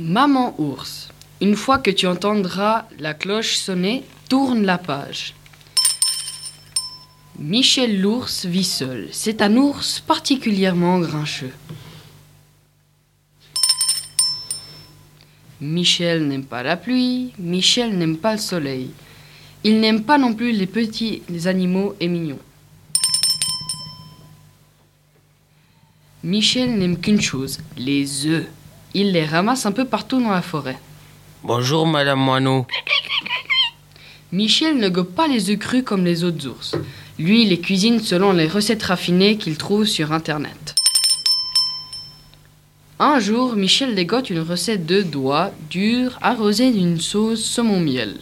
Maman ours, une fois que tu entendras la cloche sonner, tourne la page. Michel l'ours vit seul. C'est un ours particulièrement grincheux. Michel n'aime pas la pluie, Michel n'aime pas le soleil. Il n'aime pas non plus les petits les animaux et mignons. Michel n'aime qu'une chose, les œufs. Il les ramasse un peu partout dans la forêt. Bonjour, Madame Moineau. Michel ne gobe pas les œufs crus comme les autres ours. Lui, il les cuisine selon les recettes raffinées qu'il trouve sur Internet. Un jour, Michel dégote une recette de doigts durs arrosée d'une sauce saumon miel.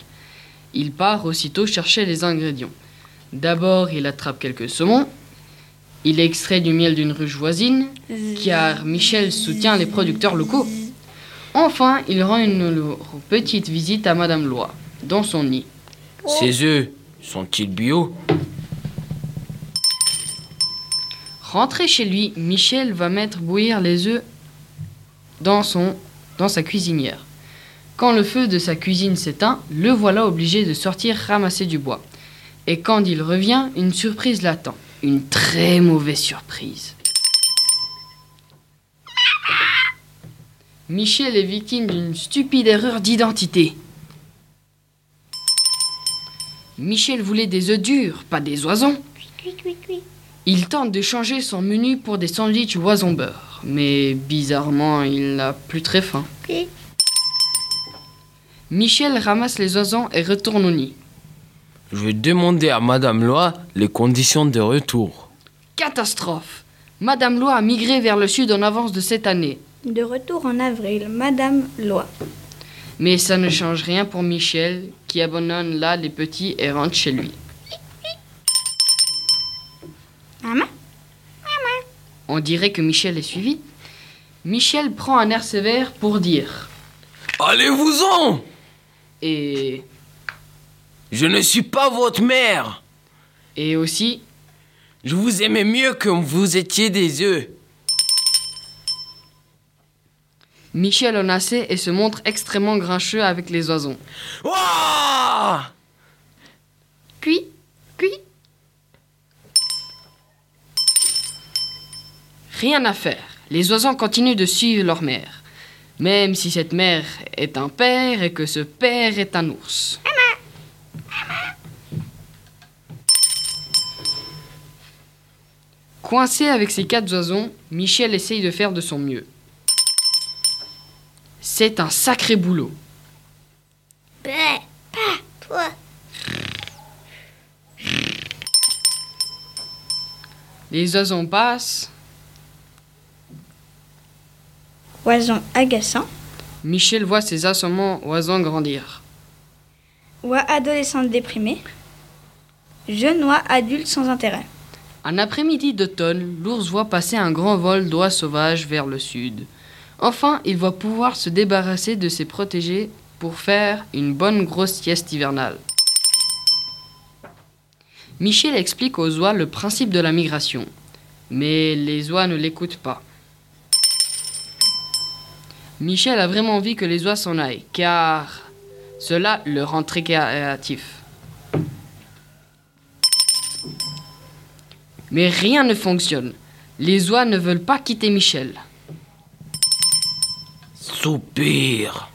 Il part aussitôt chercher les ingrédients. D'abord, il attrape quelques saumons. Il extrait du miel d'une ruche voisine, car Michel soutient les producteurs locaux. Enfin, il rend une petite visite à Madame Loi, dans son nid. Ces œufs sont-ils bio? Rentré chez lui, Michel va mettre bouillir les œufs dans, son, dans sa cuisinière. Quand le feu de sa cuisine s'éteint, le voilà obligé de sortir ramasser du bois. Et quand il revient, une surprise l'attend. Une très mauvaise surprise. Michel est victime d'une stupide erreur d'identité. Michel voulait des œufs durs, pas des oisons. Il tente de changer son menu pour des sandwichs oison beurre, mais bizarrement, il n'a plus très faim. Michel ramasse les oisons et retourne au nid. Je vais demander à Madame Loi les conditions de retour. Catastrophe Madame Loi a migré vers le sud en avance de cette année. De retour en avril, Madame Loi. Mais ça ne change rien pour Michel, qui abandonne là les petits et rentre chez lui. Maman? On dirait que Michel est suivi. Michel prend un air sévère pour dire Allez-vous-en et Je ne suis pas votre mère et aussi Je vous aimais mieux que vous étiez des œufs. Michel en a assez et se montre extrêmement grincheux avec les oisons. Ouah Puis, puis, Rien à faire. Les oisons continuent de suivre leur mère. Même si cette mère est un père et que ce père est un ours. Coincé avec ses quatre oisons, Michel essaye de faire de son mieux. C'est un sacré boulot. Toi. Les oisons passent. Oison agaçant. Michel voit ses assommants oisons grandir. Oie adolescente déprimée. Jeune oie adulte sans intérêt. Un après-midi d'automne, l'ours voit passer un grand vol d'oies sauvages vers le sud. Enfin, il va pouvoir se débarrasser de ses protégés pour faire une bonne grosse sieste hivernale. Michel explique aux oies le principe de la migration, mais les oies ne l'écoutent pas. Michel a vraiment envie que les oies s'en aillent, car cela le rend très créatif. Mais rien ne fonctionne. Les oies ne veulent pas quitter Michel. Soupir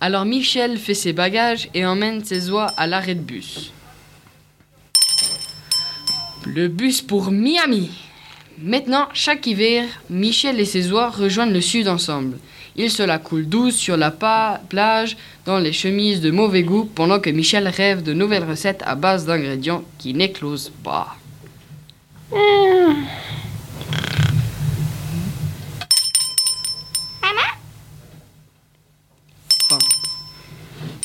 Alors Michel fait ses bagages et emmène ses oies à l'arrêt de bus. Le bus pour Miami. Maintenant, chaque hiver, Michel et ses oies rejoignent le sud ensemble. Ils se la coulent douce sur la plage dans les chemises de mauvais goût pendant que Michel rêve de nouvelles recettes à base d'ingrédients qui n'éclosent pas.